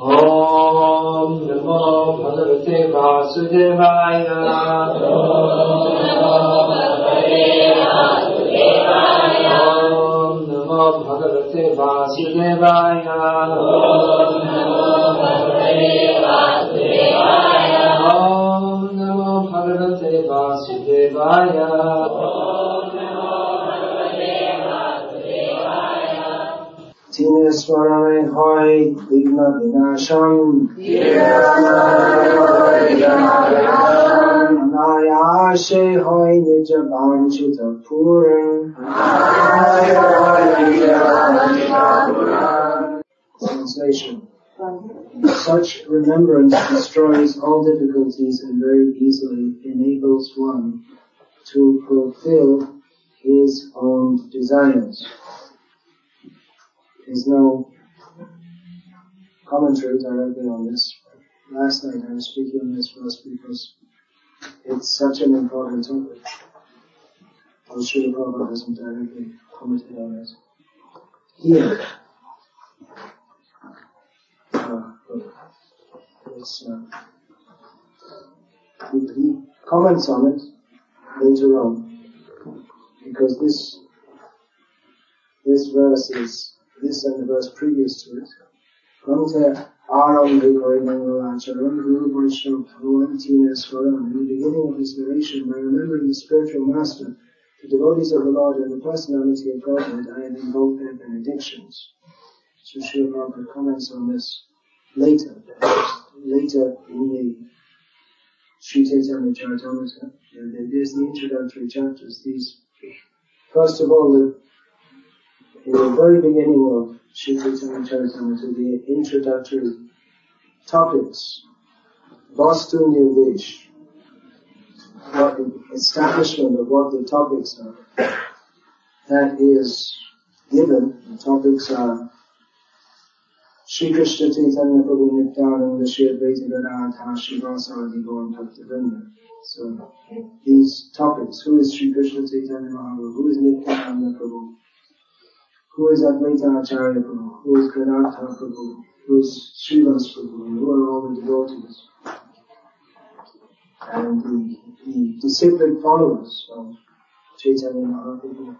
ॐ नमो भगवते वासुदेवाय। ॐ नमो भगवते वासुदेवाय। ॐ नमो भगवते वासुदेवाय Tina Swaramay Hoy Vigna Vinasham Anayashe Hoy Nija Vanchita Translation. Such remembrance destroys all difficulties and very easily enables one to fulfill his own desires. There's no commentary directly on this. Last night I was speaking on this verse because it's such an important topic. Our Srila Prabhupada hasn't directly commented on it. Here, uh, it's, uh, he, he comments on it later on because this this verse is this and the verse previous to it. Granthaya Arambe Vaishnav Guru Vaishnava Swaram. In the beginning of his narration, by remembering the spiritual master, the devotees of the Lord and the personality of Godhead, I have invoked their benedictions. So Srila Prabhupada comments on this later, later in the Sri Chaitanya Charitamrita. There's the introductory chapters. These, first of all, the in the very beginning of Sri Chaitanya Charitamrita, the introductory topics, Vastu Nirdesh, what the establishment of what the topics are, that is given. The topics are Sri Krishna Chaitanya Prabhu Nityananda Sri Advaita Gadadhar Srivasadi Gaur Bhaktivinoda. So these topics, who is Sri Krishna Chaitanya Mahaprabhu, who is Nityananda Prabhu, who is Advaita Acharya Prabhu, who is Gadadhar Prabhu, who is Srivas Prabhu, who are all the devotees. And the, the disciplic followers of Chaitanya Mahaprabhu,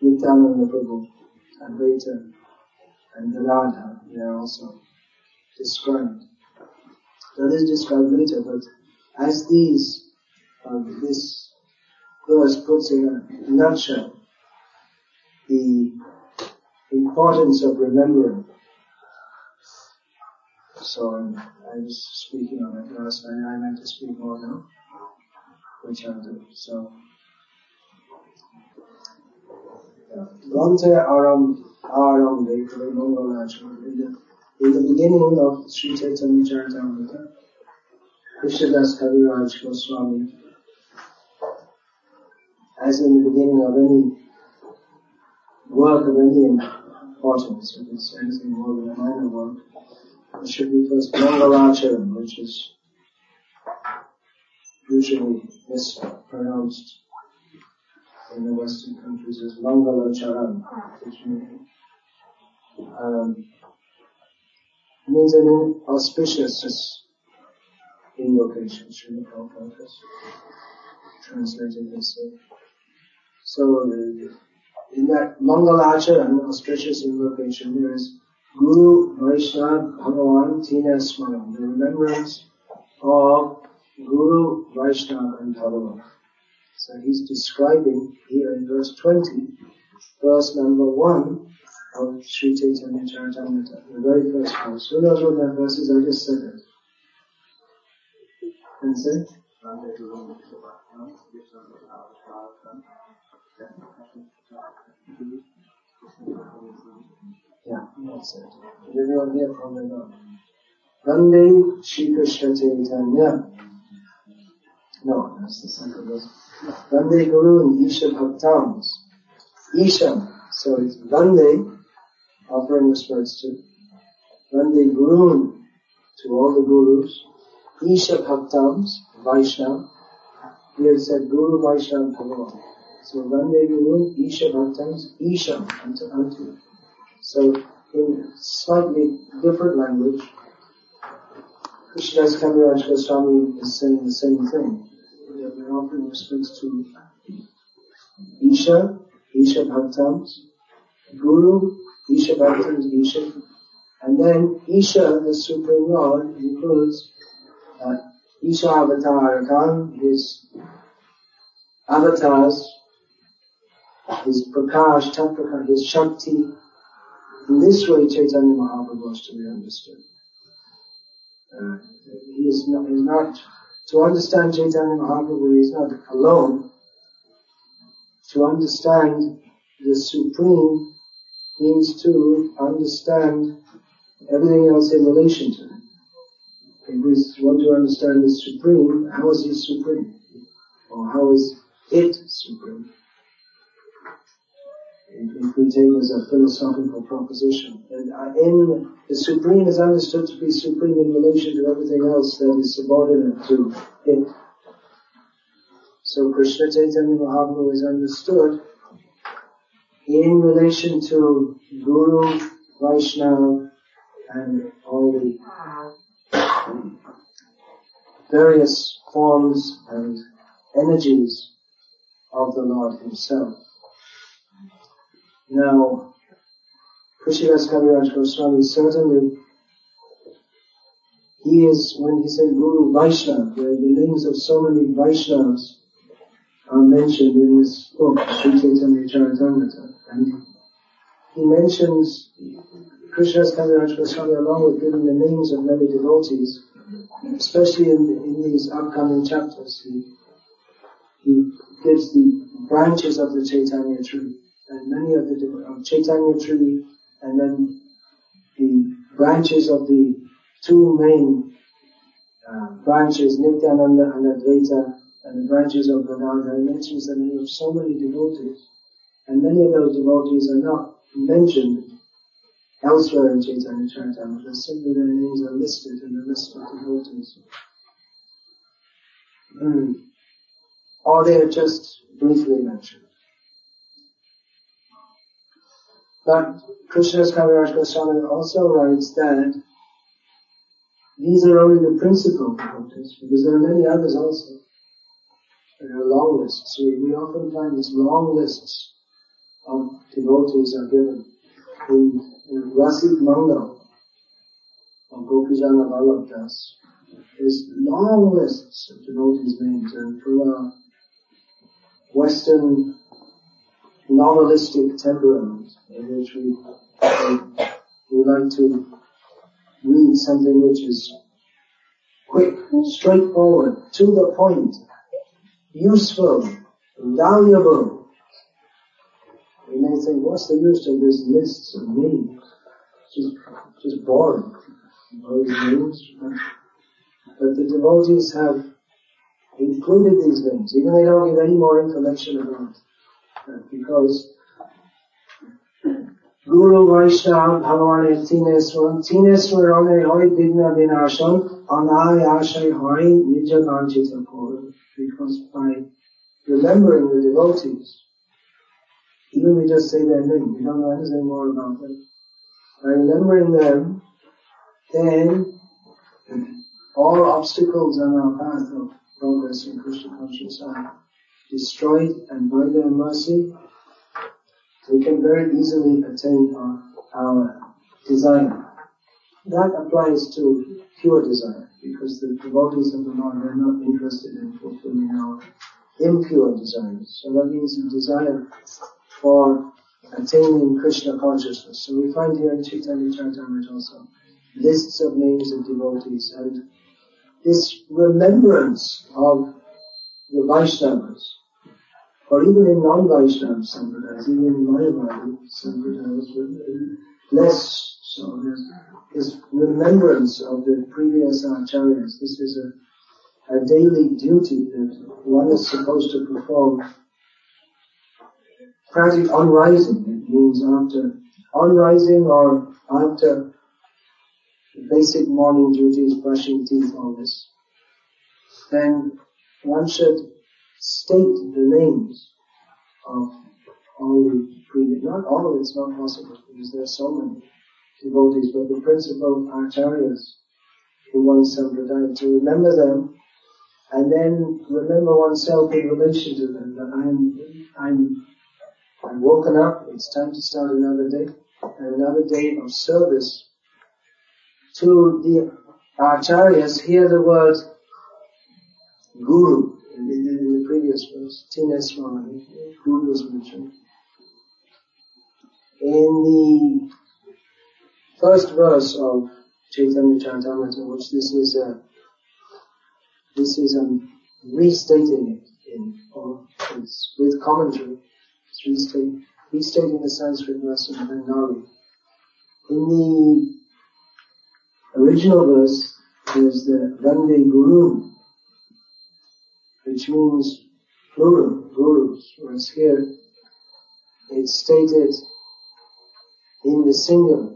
Nityananda Prabhu, Advaita, and Gadadhar, they are also described. That is described later, but as these, uh, this verse puts in a nutshell, the importance of remembering. So I was speaking on it last night. I meant to speak more now, which I'll do. So, Aram Aram In the, in the beginning of Sri Chaitanya Charitamrita, Krishnadas Kaviraj Goswami, as in the beginning of any work of any importance, if it's anything more than a minor work, it should be first Mangalacharan, which is usually mispronounced in the Western countries as Mangalacharan, which means, um, means an auspicious invocation, Srila Prabhupada translated this. So, uh, in that Mangalacharan, auspicious invocation, there is Guru Vaishnava Bhagavan Tina Smaran, the remembrance of Guru Vaishnava and Bhagavan. So he's describing here in verse 20, verse number 1 of Sri Chaitanya Charitamrita, the very first verse. Who knows what that verse is? I just said it. And say? Yeah, that's it. Everyone hear from the Lord? Vande Shri Krishna Chaitanya. No, that's the second verse. Vande Guru Isha Bhaktams. Isha. So it's Vande, offering respects to Vande Guru to all the Gurus. Isha Bhaktams, Vaishnava. Here it said Guru Vaishnava Bhagavan. So Vande Guru, Isha Bhaktams, Isha, unto, unto. So in slightly different language, Krishnadas Kaviraj Goswami is saying the same thing. We're offering respects to Isha, Isha Bhaktams, Guru, Isha Bhaktams, Isha, and then Isha, the Supreme Lord, includes uh, Isha Avatar his avatars, his Prakash, Tat his Shakti. In this way, Chaitanya Mahaprabhu was to be understood. Uh, he is not, is not, to understand Chaitanya Mahaprabhu, he is not alone. To understand the Supreme means to understand everything else in relation to him. If we want to understand the Supreme, how is he Supreme? Or how is it Supreme? Take as a philosophical proposition. And uh, in, the Supreme is understood to be Supreme in relation to everything else that is subordinate to it. So Krishna Chaitanya Mahaprabhu is understood in relation to Guru, Vaishnava, and all the various forms and energies of the Lord Himself. Now, Krishnadas Kaviraj Goswami certainly, he is, when he said Guru Vaishnava, the names of so many Vaishnavas are mentioned in this book, Sri Chaitanya Charitamrita, and he mentions Krishnadas Kaviraj Goswami along with giving the names of many devotees, especially in, in these upcoming chapters, he, he gives the branches of the Chaitanya tree, and many of the of Chaitanya tree, and then the branches of the two main uh, branches, Nityananda and Advaita, and the branches of Vedanta. He mentions the name of so many devotees, and many of those devotees are not mentioned Elsewhere in Chaitanya Charitamrita, simply their names are listed in the list of devotees. Mm. Or they are just briefly mentioned. But Krishnadas Kaviraj Goswami also writes that these are only the principal devotees, because there are many others also. There are long lists. We, we often find these long lists of devotees are given in uh, Rasik Mangal of Gopijana Vallabh Das. There's long lists of devotees' names and uh, from a Western novelistic temperament in which we, we like to read something which is quick, straightforward, to the point, useful, valuable, you may think, what's the use of this list of names? Just, just boring. Names. But the devotees have included these names, even they don't give any more information about it. Because Guru Vaishnava Bhagavan Tineswaram Tineswaram Hoy Vigna Vinasham Anay Ashay Hoy Nija Ganchita Because by remembering the devotees, even we just say their name, we don't know anything more about them. By remembering them, then all obstacles on our path of progress in Krishna consciousness are destroyed and by their mercy, we can very easily attain our, our desire. That applies to pure desire, because the devotees of the Lord are not interested in fulfilling our impure desires. So that means the desire for attaining Krishna consciousness. So we find here in Chaitanya Charitamrita also lists of names of devotees and this remembrance of the Vaishnavas, or even in non-Vaishnava sampradayas, even in Mayavadi sampradayas, less so. There's this remembrance of the previous acharyas. This is a, a daily duty that one is supposed to perform practically on rising. It means after on rising or after basic morning duties, brushing teeth, all this. Then one should state the names of all the previous, not all, of it's not possible because there are so many. devotees, but the principal acharyas in one's sampradaya, to remember them and then remember oneself in relation to them, that I'm, I'm, I'm woken up, it's time to start another day, and another day of service to the acharyas, hear the word guru in, in the previous verse, Tineswami, guru was mentioned. In the first verse of Chaitanya Charitamrita, which this is a, this is um, restating it in, or it's with commentary, it's restating, restating the Sanskrit verse in Bengali. In the original verse, there's the Vande Guru, which means plural, gurus, whereas here it's stated in the singular.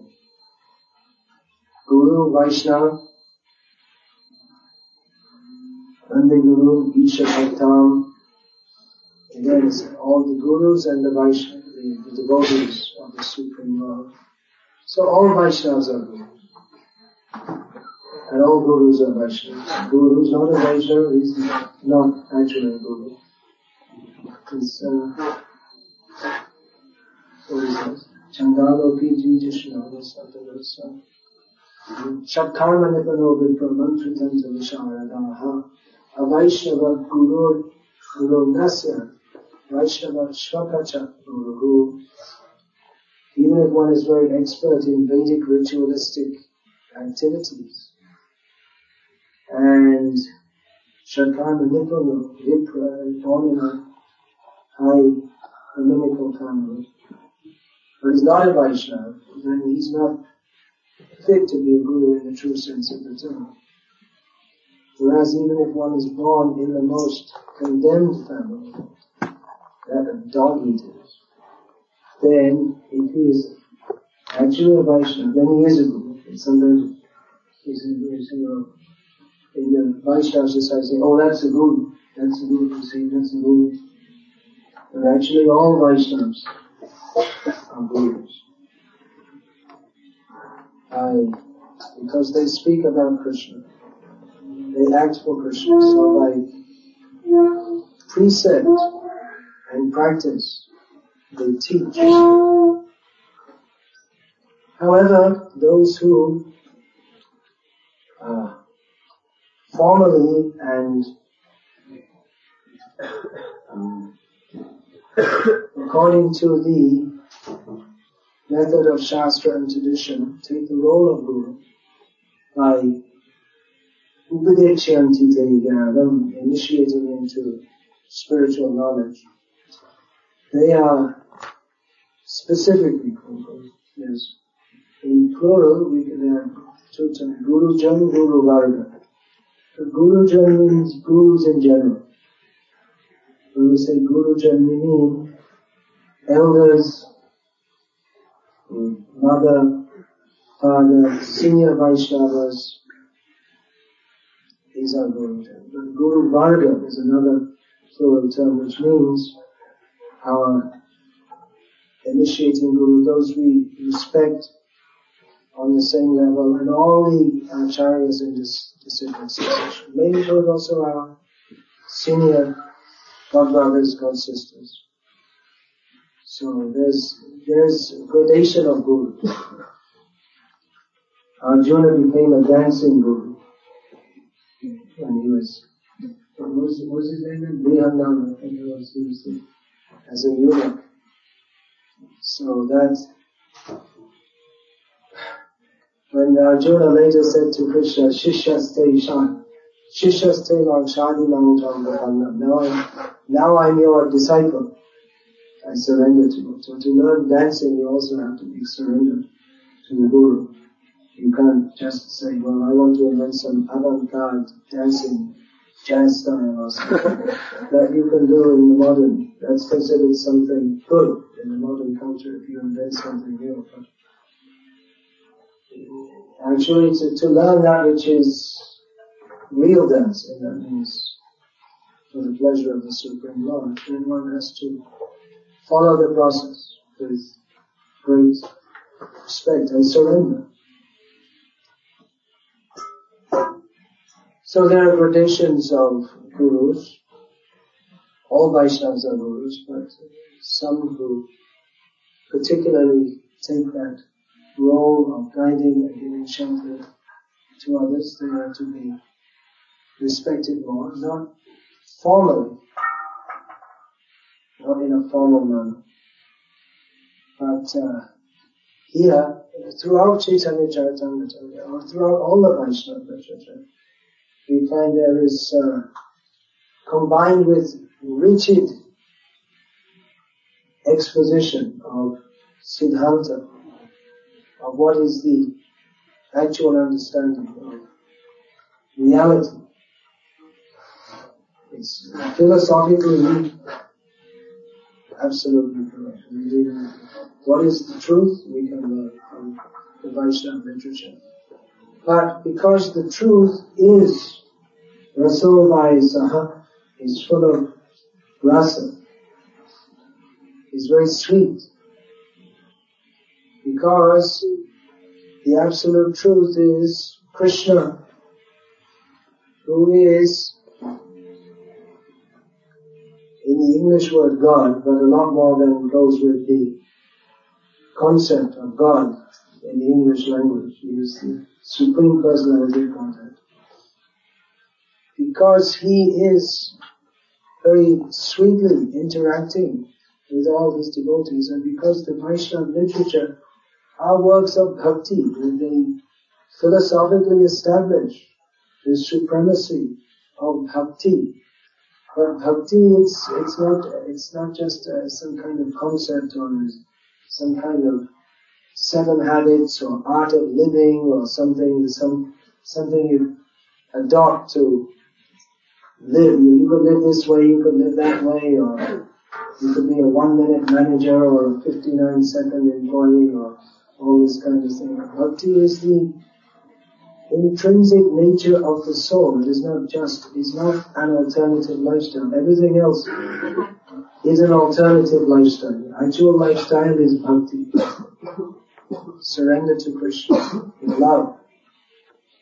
Guru, Vaishnava, and the Guru, Isha Bhaktam. Again, it's all the Gurus and the Vaishnava, the, the devotees of the Supreme Lord. So all Vaishnavas are Gurus. And all Gurus are Vaishnavas. Guru is not a Vaishnava, he's not actually a Guru. He's, uh, what is that? Chandaloki Jijishna Satarasa. Shakkarma Nipano Vipramantritam Visharadaha. A Vaishnava Guru Guru Nasya. Vaishnava Shvakacha Guru. Even if one is very expert in Vedic ritualistic activities. And Shakkarma Nipano Vipra born in a high Brahminical family but he's not a Vaishnava, then he's not fit to be a guru in the true sense of the term. Whereas even if one is born in the most condemned family, that of dog eaters, then if he is actually a Vaishnava, then he is a guru. And sometimes he's, he's you know, in the Vaishnava society say, oh that's a guru, that's a guru, see, that's a guru. But actually all Vaishnavas are gurus. I, because they speak about Krishna. They act for Krishna. So by precept and practice, they teach. However, those who uh, formally and according to the method of Shastra and tradition, take the role of Guru by Upadechyanti Terigadam, initiating into spiritual knowledge. They are specifically called, yes. In plural, we can have two Guru Jan, Guru Varga. Guru Jan means gurus in general. When we say Guru Jan, we mean elders, mother, father, senior Vaishnavas, these are Guru. But Guru Varga is another plural term which means our initiating Guru, those we respect on the same level, and all the uh, acharyas in this discipline succession. May include also our senior God brothers, God sisters. So there's there's gradation of gurus. Arjuna uh, became a dancing guru when he was what was, what was his name? Brihandan, I think it was, he was as a eunuch. So that when uh, Arjuna later said to Krishna, Shishya stay Shan, Shishaste Lang Shadi Lang Now I'm, now I'm your disciple. I surrender to you. So to learn dancing, you also have to be surrendered to the Guru. You can't just say, well, I want to invent some avant-garde dancing jazz style or something that you can do in the modern. That's considered something good in the modern culture if you invent something new. But actually, to, to learn that which is real dancing, that means for the pleasure of the Supreme Lord, then one has to follow the process with great respect and surrender. So there are gradations of gurus. All Vaishnavas are gurus, but some who particularly take that role of guiding and giving shelter to others, they are to be respected more, not formally, not in a formal manner. But uh, here, throughout Chaitanya Charitamrita, or throughout all the Vaishnava literature, we find there is, uh, combined with rigid exposition of Siddhanta, of what is the actual understanding of reality. It's philosophically absolutely correct. What is the truth? We can learn from the Vaishnava literature. But because the truth is Rasovaisaha, is full of rasa, is very sweet. Because the absolute truth is Krishna, who is in the English word God, but a lot more than goes with the concept of God in the English language. He is the Supreme Personality of Godhead. Because He is very sweetly interacting with all His devotees and because the Vaishnava literature are works of bhakti, they philosophically establish the supremacy of bhakti. But bhakti, it's, it's not, it's not just uh, some kind of concept or some kind of seven habits or art of living or something, some, something you adopt to live. You, you could live this way, you could live that way, or you could be a one minute manager or a 59 second employee or all this kind of thing. Bhakti is the intrinsic nature of the soul. It is not just, it's not an alternative lifestyle. Everything else is an alternative lifestyle. Actual lifestyle is bhakti surrender to Krishna in love.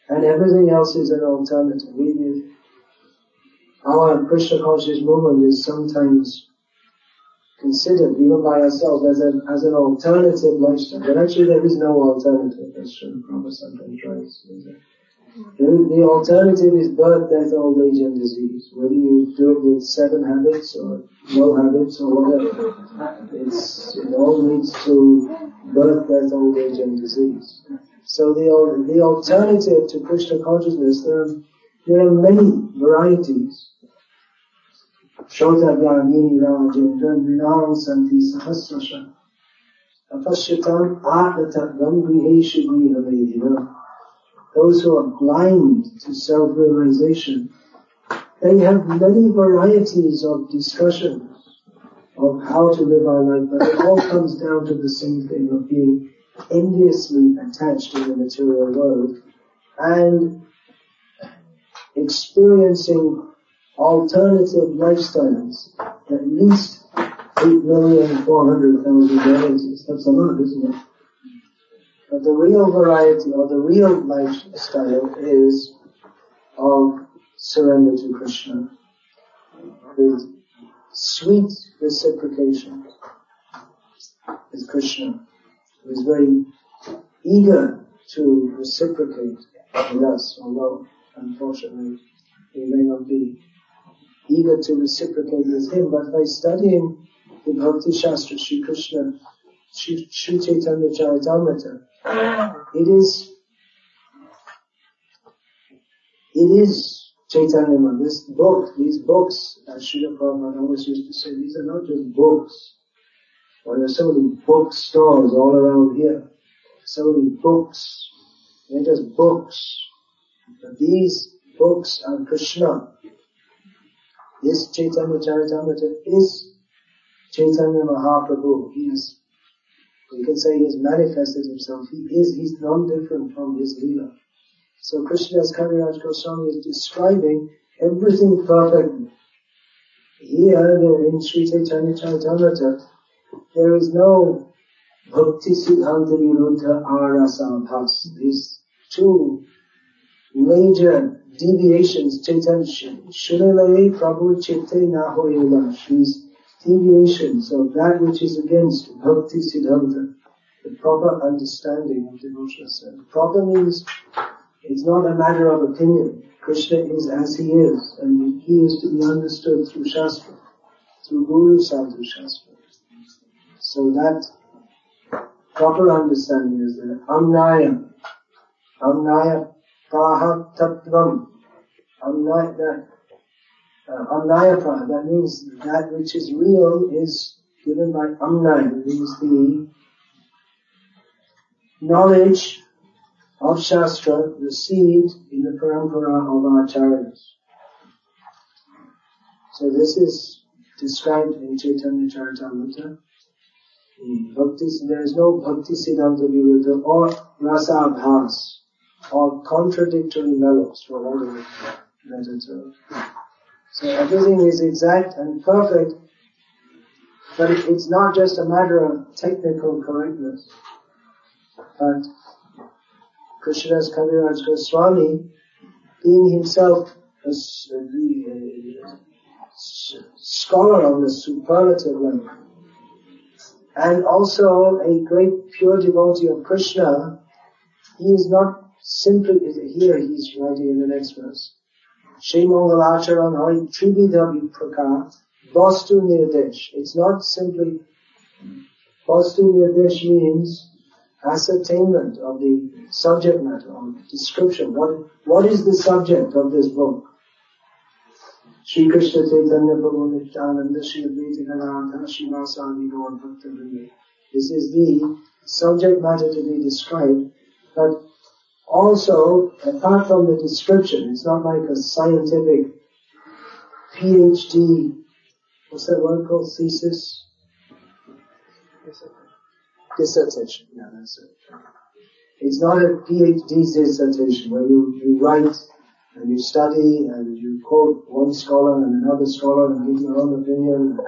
And everything else is an alternative. We, our Krishna conscious movement is sometimes considered, even by ourselves, as an, as an alternative lifestyle. But actually there is no alternative, as Srila Prabhupada sometimes the alternative is birth, death, old age and disease. Whether you do it with seven habits or no habits or whatever. It's, it all leads to birth, death, old age and disease. So the, the alternative to Krishna consciousness, there are, there are many varieties. Those who are blind to self-realization, they have many varieties of discussions of how to live our life, but it all comes down to the same thing of being enviously attached to the material world and experiencing alternative lifestyles, at least 8,400,000 varieties. That's a lot, isn't it? But the real variety or the real lifestyle is of surrender to Krishna with sweet reciprocation with Krishna, who is very eager to reciprocate with us, although unfortunately we may not be eager to reciprocate with him, but by studying the Bhakti Shastra, Sri Krishna, Sri, Sri Chaitanya Charitamrita, it is, it is Chaitanya Man. This book, these books, as Srila Prabhupada always used to say, these are not just books. Well, there's so many bookstores all around here. So many books. They're just books. But these books are Krishna. This Chaitanya Charitamrita is Chaitanya Mahaprabhu. He is you can say he has manifested himself. He is, he's non-different from his Leela. So Krishnadas Kaviraj Goswami is describing everything perfectly. Here in Sri Chaitanya Charitamrita, there is no Bhakti Siddhanta Viruddha Arasabhas. These two major deviations, Chaitanya Shrilale Prabhu Chitte Nahoyula. These deviations of that which is against Bhakti Siddhanta, the proper understanding of devotional Proper means it's not a matter of opinion. Krishna is as he is, and he is to be understood through Shastra, through Guru Sadhu Shastra. So that proper understanding is there. Amnaya. Amnaya praha tattvam. Amnaya, that, uh, that means that which is real is given by amnaya, means the knowledge of Shastra received in the parampara of our acharyas. So this is described in Chaitanya Charitamrita. Bhakti, there is no Bhakti Siddhanta Viruddha or Rasa Abhas or contradictory mellows for all the meditative. So everything is exact and perfect, but it's not just a matter of technical correctness, but Krishnadas Kaviraj Goswami, being himself a scholar on the superlative level, and also a great pure devotee of Krishna, he is not simply, here he's writing in the next verse, Shri Mangalacharan Hari Tribhida Vipraka Vastu Nirdesh. It's not simply, Vastu Nirdesh means ascertainment of the subject matter, or description. What, what is the subject of this book? Sri Krishna Chaitanya Prabhu Nityananda Sri Advaita Gadadhar Srivasadi Gaur Bhakta This is the subject matter to be described, but also, apart from the description, it's not like a scientific PhD, what's that word called? Thesis? dissertation. Yeah, that's it. It's not a PhD dissertation where you, you write and you study and you quote one scholar and another scholar and give your own opinion,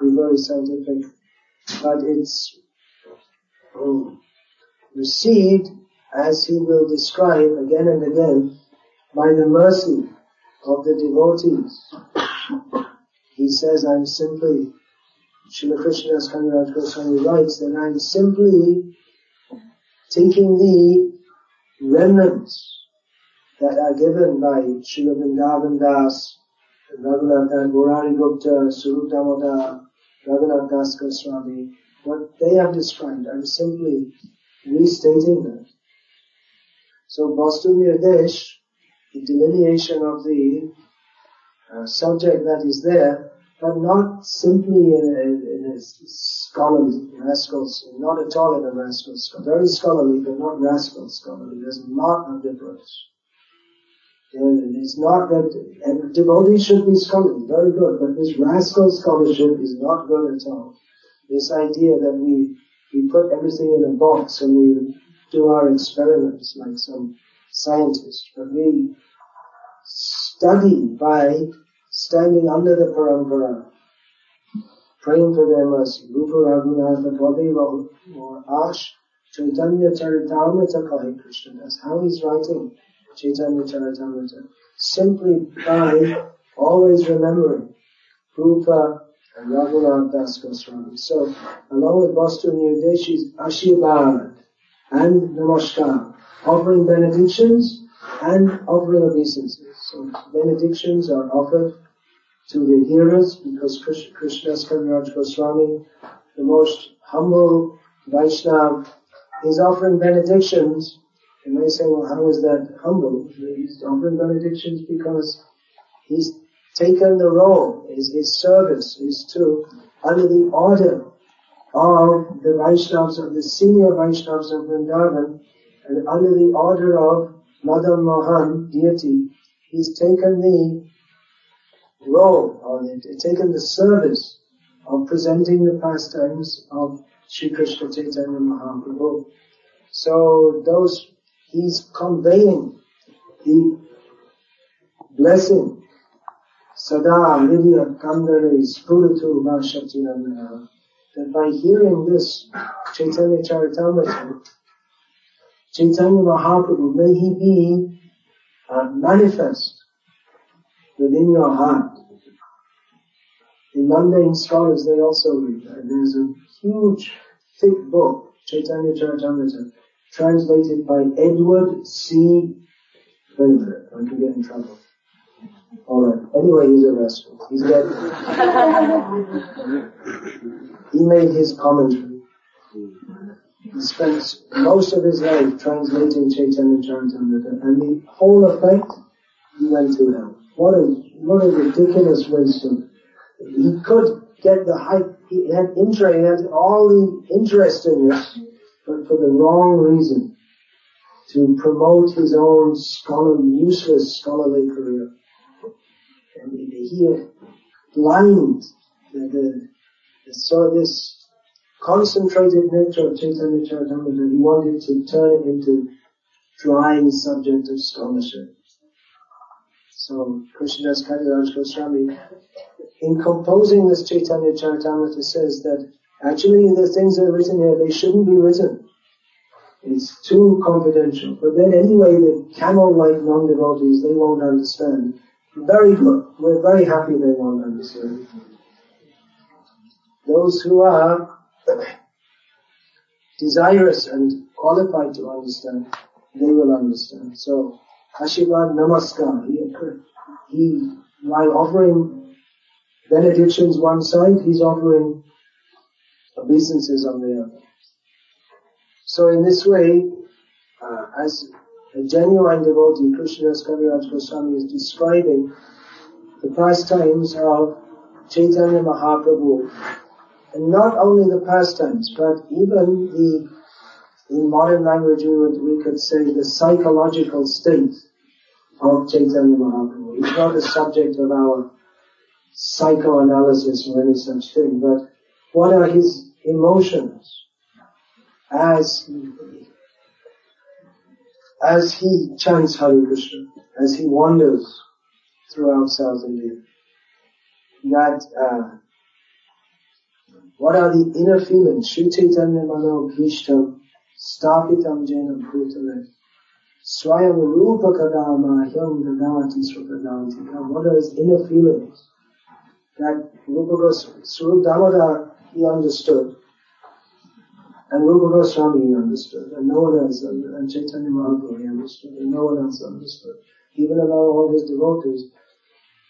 be very scientific, but it's um, received as he will describe again and again by the mercy of the devotees. He says, I'm simply Srila Krishnadas Kaviraj Goswami writes that I'm simply taking the remnants that are given by Srila Vrindavan Das, Raghunath Murari Gupta, Swarup Damodar, Raghunath Das Goswami, what they have described, I'm simply restating that. So Vastu Nirdesh, the delineation of the uh, subject that is there, but not simply in a, in a scholarly, rascal, not at all in a rascal scholar. Very scholarly, but not rascal scholarly. There's a lot of difference. It's not that, and devotee should be scholarly, very good, but this rascal scholarship is not good at all. This idea that we, we put everything in a box and we do our experiments like some scientist, but we study by standing under the parampara, praying for their mercy. Rupa Raghunatha Bhadeva or Ash Chaitanya Charitamrita Kahi Krishna. That's how he's writing Chaitanya Charitamrita. Simply by always remembering Rupa and Raghunath Das Goswami. So, along with Vastu Nirdeshi's Ashirvad and Namaskar, offering benedictions and offering obeisances. So benedictions are offered to the hearers because Krishna Kaviraj Goswami, the most humble Vaishnav, is offering benedictions. You may say, well, how is that humble? He's offering benedictions because he's taken the role, his, his service is to, under the order of the Vaishnavas, of the senior Vaishnavas of Vrindavan, and under the order of Madan Mohan, deity, he's taken the role or taken the service of presenting the pastimes of Sri Krishna Chaitanya Mahaprabhu. So those, he's conveying the blessing. Sada Hridya Kandare Spuratu Vashatinana. That by hearing this Chaitanya Charitamrita, Chaitanya Mahaprabhu, may he be uh, manifest within your heart. The mundane scholars, they also read that. There's a huge, thick book, Chaitanya Charitamrita, translated by Edward C. Dimock, I could get in trouble. Alright, anyway, he's arrested. He's dead. he made his commentary. He spent most of his life translating Chaitanya Charitamrita, and the whole effect, he went to hell. What a, what a ridiculous waste he could get the hype, he had interest, he had all the interest in this, but for the wrong reason. To promote his own scholarly, useless scholarly career. And he blind the, the, so this concentrated nature of Chaitanya Charitamrita, he wanted to turn it into dry subject of scholarship. So Krishnadas Kaviraj Goswami, in composing this Chaitanya Charitamrita says that actually the things that are written here, they shouldn't be written. It's too confidential. But then anyway, the camel-like non-devotees, they won't understand. Very good. We're very happy they won't understand. Those who are desirous and qualified to understand, they will understand. So, Ashivad Namaskar, he, he, while offering benedictions one side, he's offering obeisances on the other. So in this way, uh, as a genuine devotee, Krishnadas Kaviraj Goswami is describing the pastimes of Chaitanya Mahaprabhu. And not only the pastimes, but even the, in modern language we, would, we could say the psychological state of Chaitanya Mahaprabhu. It's not a subject of our psychoanalysis or any such thing, but what are his emotions as he as he chants Hare Krishna, as he wanders throughout South India. That uh, what are the inner feelings? Sri Chaitanya Mano Bhishtam Stapitam Jena Bhutale Swayam Rupa Kadama Hyam Dadati Srupadanti. What are his inner feelings? That Rupa Goswami, Swarup Damodar, he understood. And Rupa Goswami he understood, and no one else understood, and Chaitanya Mahaprabhu he understood, and no one else understood. Even among all his devotees,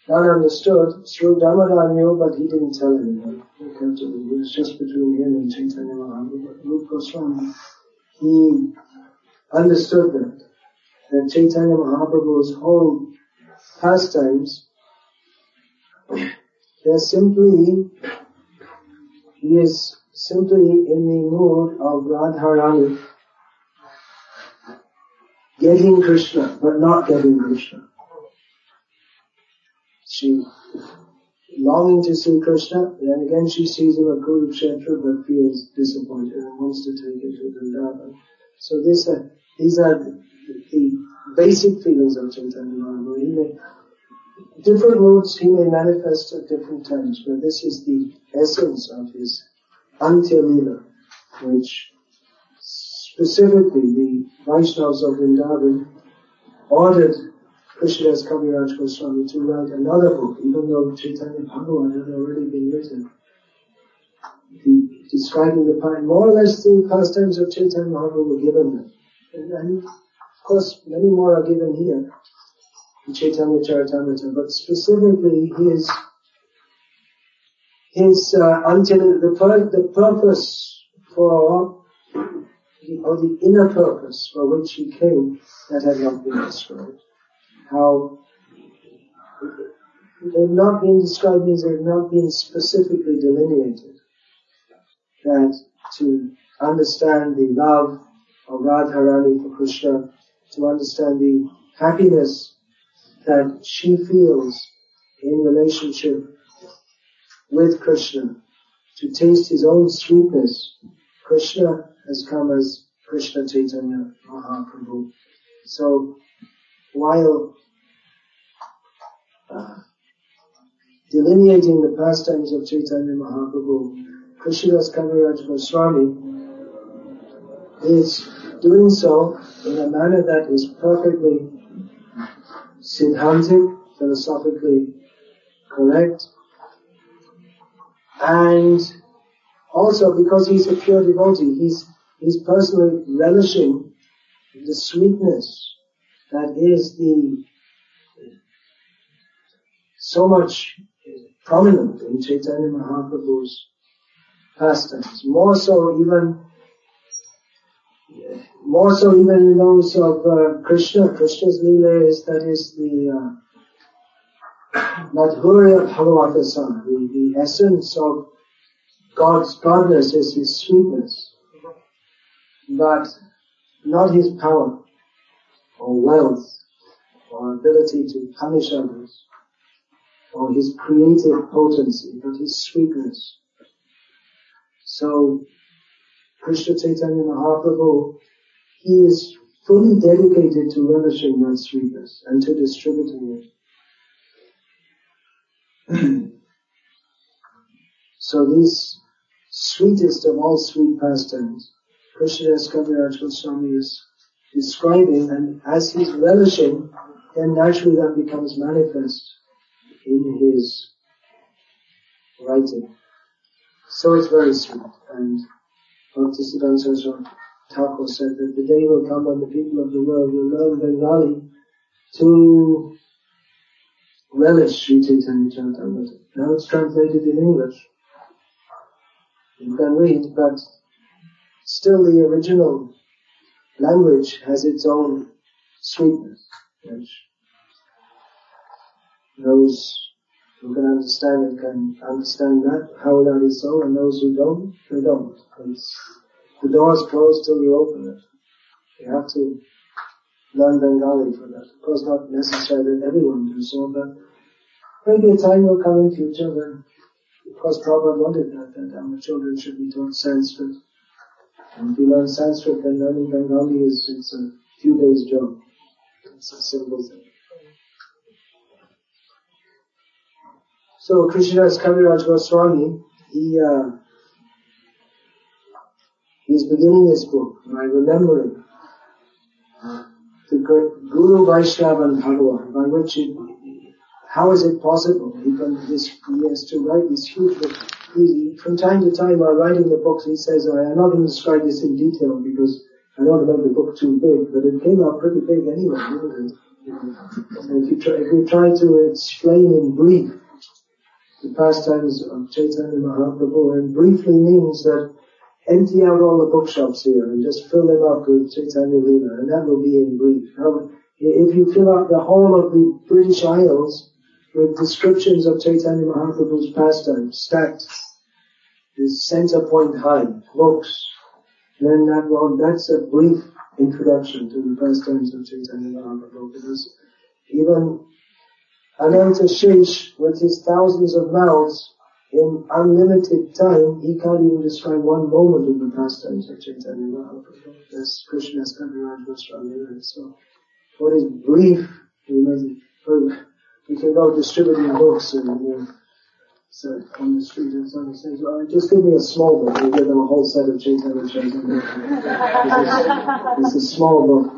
none understood. Sri Damodar knew, but he didn't tell anyone. It was just between him and Chaitanya Mahaprabhu. But Rupa Goswami, he understood that, that Chaitanya Mahaprabhu's whole pastimes, they're simply, he is simply in the mood of Radharani getting Krishna, but not getting Krishna. She longing to see Krishna, then again she sees him at Kurukshetra but feels disappointed and wants to take him to Vrindavan. So this, uh, these are the, the, basic feelings of Chaitanya Mahaprabhu. He may, different moods he may manifest at different times, but this is the essence of his Antya which specifically the Vaishnavas of Vrindavan ordered Krishnadas Kaviraj Goswami to write another book, even though Chaitanya Bhagavat had already been written. The, describing the pine, more or less the pastimes of Chaitanya Mahaprabhu were given them. And, and of course many more are given here in Chaitanya Charitamrita, but specifically his his, uh, until the, pur- the purpose for the, or the inner purpose for which he came that had not been described. How they've not been described means they've not been specifically delineated. That to understand the love of Radharani for Krishna, to understand the happiness that she feels in relationship with Krishna, to taste his own sweetness, Krishna has come as Krishna Chaitanya Mahaprabhu. So, while uh, delineating the pastimes of Chaitanya Mahaprabhu, Krishnadas Kaviraj Goswami is doing so in a manner that is perfectly siddhantic, philosophically correct, and also because he's a pure devotee, he's, he's personally relishing the sweetness that is the so much prominent in Chaitanya Mahaprabhu's pastimes. More so even, more so even in those of uh, Krishna. Krishna's Leela is, that is the, uh, Madhurya Bhagavatta-sara, the, the essence of God's godness is His sweetness, but not His power or wealth or ability to punish others or His creative potency, but His sweetness. So, Krishna Chaitanya Mahaprabhu, he is fully dedicated to relishing that sweetness and to distributing it. so these sweetest of all sweet pastimes, Krishnadas Kaviraj Goswami is describing and as he's relishing, then naturally that becomes manifest in his writing. So it's very sweet. And Bhaktisiddhanta Saraswati Thakur said that the day will come when the people of the world will learn Bengali to relish Sri Chaitanya Charitamrita. Now it's translated in English. You can read, but still the original language has its own sweetness, which those who can understand it can understand that, how that is so, and those who don't, they don't. It's, the door is closed till you open it. You have to learn Bengali for that. Of course, not necessary that everyone do so, but maybe a time will come in future when, of course, Prabhupada wanted that, that our children should be taught Sanskrit. And if you learn Sanskrit, then learning Bengali is, it's a few days job. It's a simple thing. So Krishnadas Kaviraj Goswami, he, uh, he's beginning his book by remembering the Guru Vaishnava and by which it, how is it possible? He, can, this, he has to write this huge book. From time to time while writing the books, he says, oh, I'm not going to describe this in detail because I don't want to make the book too big, but it came out pretty big anyway, didn't it? If you, try, if you try to explain in brief the pastimes of Chaitanya Mahaprabhu and briefly means that empty out all the bookshops here and just fill them up with Chaitanya Leela and that will be in brief. if you fill up the whole of the British Isles with descriptions of Chaitanya Mahaprabhu's pastimes stacked is center point high, books, then that well, that's a brief introduction to the pastimes of Chaitanya Mahaprabhu because even Ananta Shesh, with his thousands of mouths, in unlimited time, he can't even describe one moment of the pastimes of Chaitanya Mahaprabhu. That's Krishnadas Kaviraj Goswami. So, what is brief, we, may, we can go distributing books and, you know, so on the street and someone says, well, just give me a small book. We give them a whole set of Chaitanya Chaitanya. It's a small book.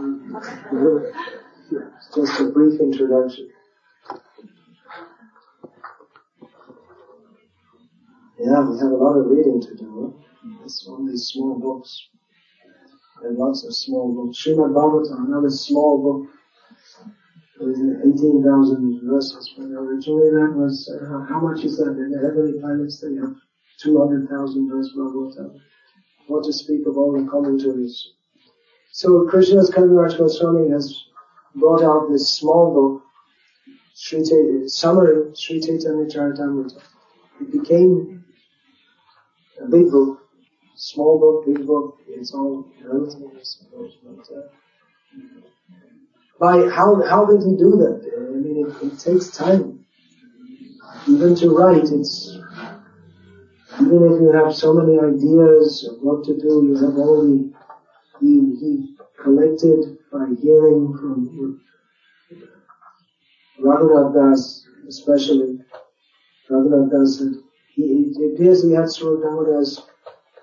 It's just a brief introduction. Yeah, we have a lot of reading to do. It's all these small books. Are lots of small books. Srimad Bhagavatam, another small book 18,000 verses. But originally that was, uh, how much is that? In the heavenly planets they have 200,000 verse Bhagavatam. What to speak of all the commentaries. So Krishnadas Kaviraj Goswami has brought out this small book, Sri summary, Sri Chaitanya Charitamrita. It became a big book, small book, big book, it's all relative, I suppose. But, uh, by how how did he do that? I mean, it, it takes time. Even to write, it's even if you have so many ideas of what to do, you have all the he, he collected by hearing from Raghunath Das, especially Raghunath Das he, it appears he had Swarup Damodar's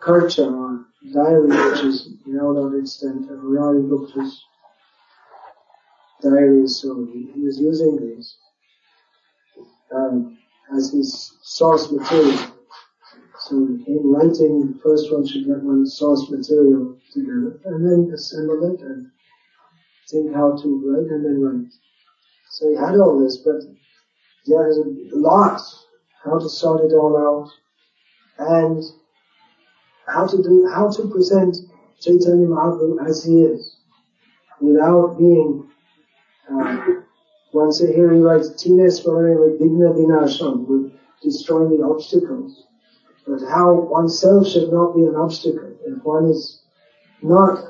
kadacha or diary, which is now not extant of Murari Gupta's diaries, so he, was using these um, as his source material. So in writing, the first one should get one's source material together, and then assemble it and think how to write and then write. So he had all this, but there is a lot how to sort it all out and how to do, how to present Chaitanya Mahaprabhu as he is without being, uh, one here he writes, Tine Swarane with Vigna Vinasham, with destroying the obstacles. But how oneself should not be an obstacle. If one is not,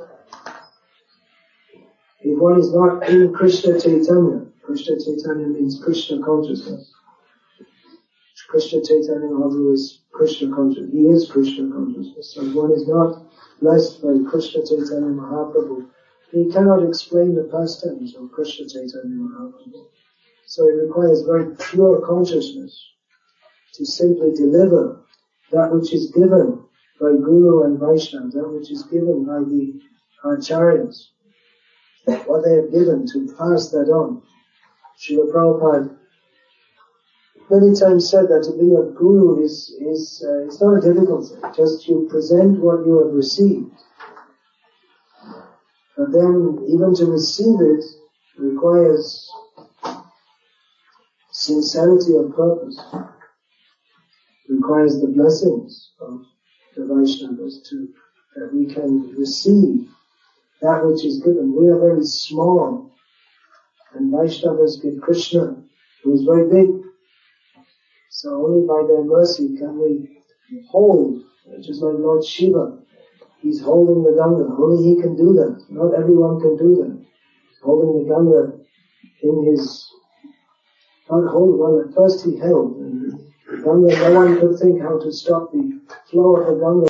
if one is not in Krishna Chaitanya, Krishna Chaitanya means Krishna consciousness. Krishna Chaitanya Mahaprabhu is Krishna consciousness. He is Krishna consciousness. So if one is not blessed by Krishna Chaitanya Mahaprabhu, he cannot explain the pastimes of Krishna Chaitanya Mahaprabhu. So it requires very pure consciousness to simply deliver that which is given by Guru and Vaishnava, that which is given by the Acharyas, what they have given to pass that on. Srila Prabhupada many times said that to be a guru is, is, uh, it's not a difficult thing. Just you present what you have received. But then even to receive it requires sincerity of purpose. Requires the blessings of the Vaishnavas to, that we can receive that which is given. We are very small and Vaishnavas give Krishna, who is very big. So only by their mercy can we hold, just like Lord Shiva. He's holding the Ganga. Only he can do that. Not everyone can do that. He's holding the Ganga in his, not hold, well at first he held. Mm-hmm. And Ganga, no one could think how to stop the flow of the Ganga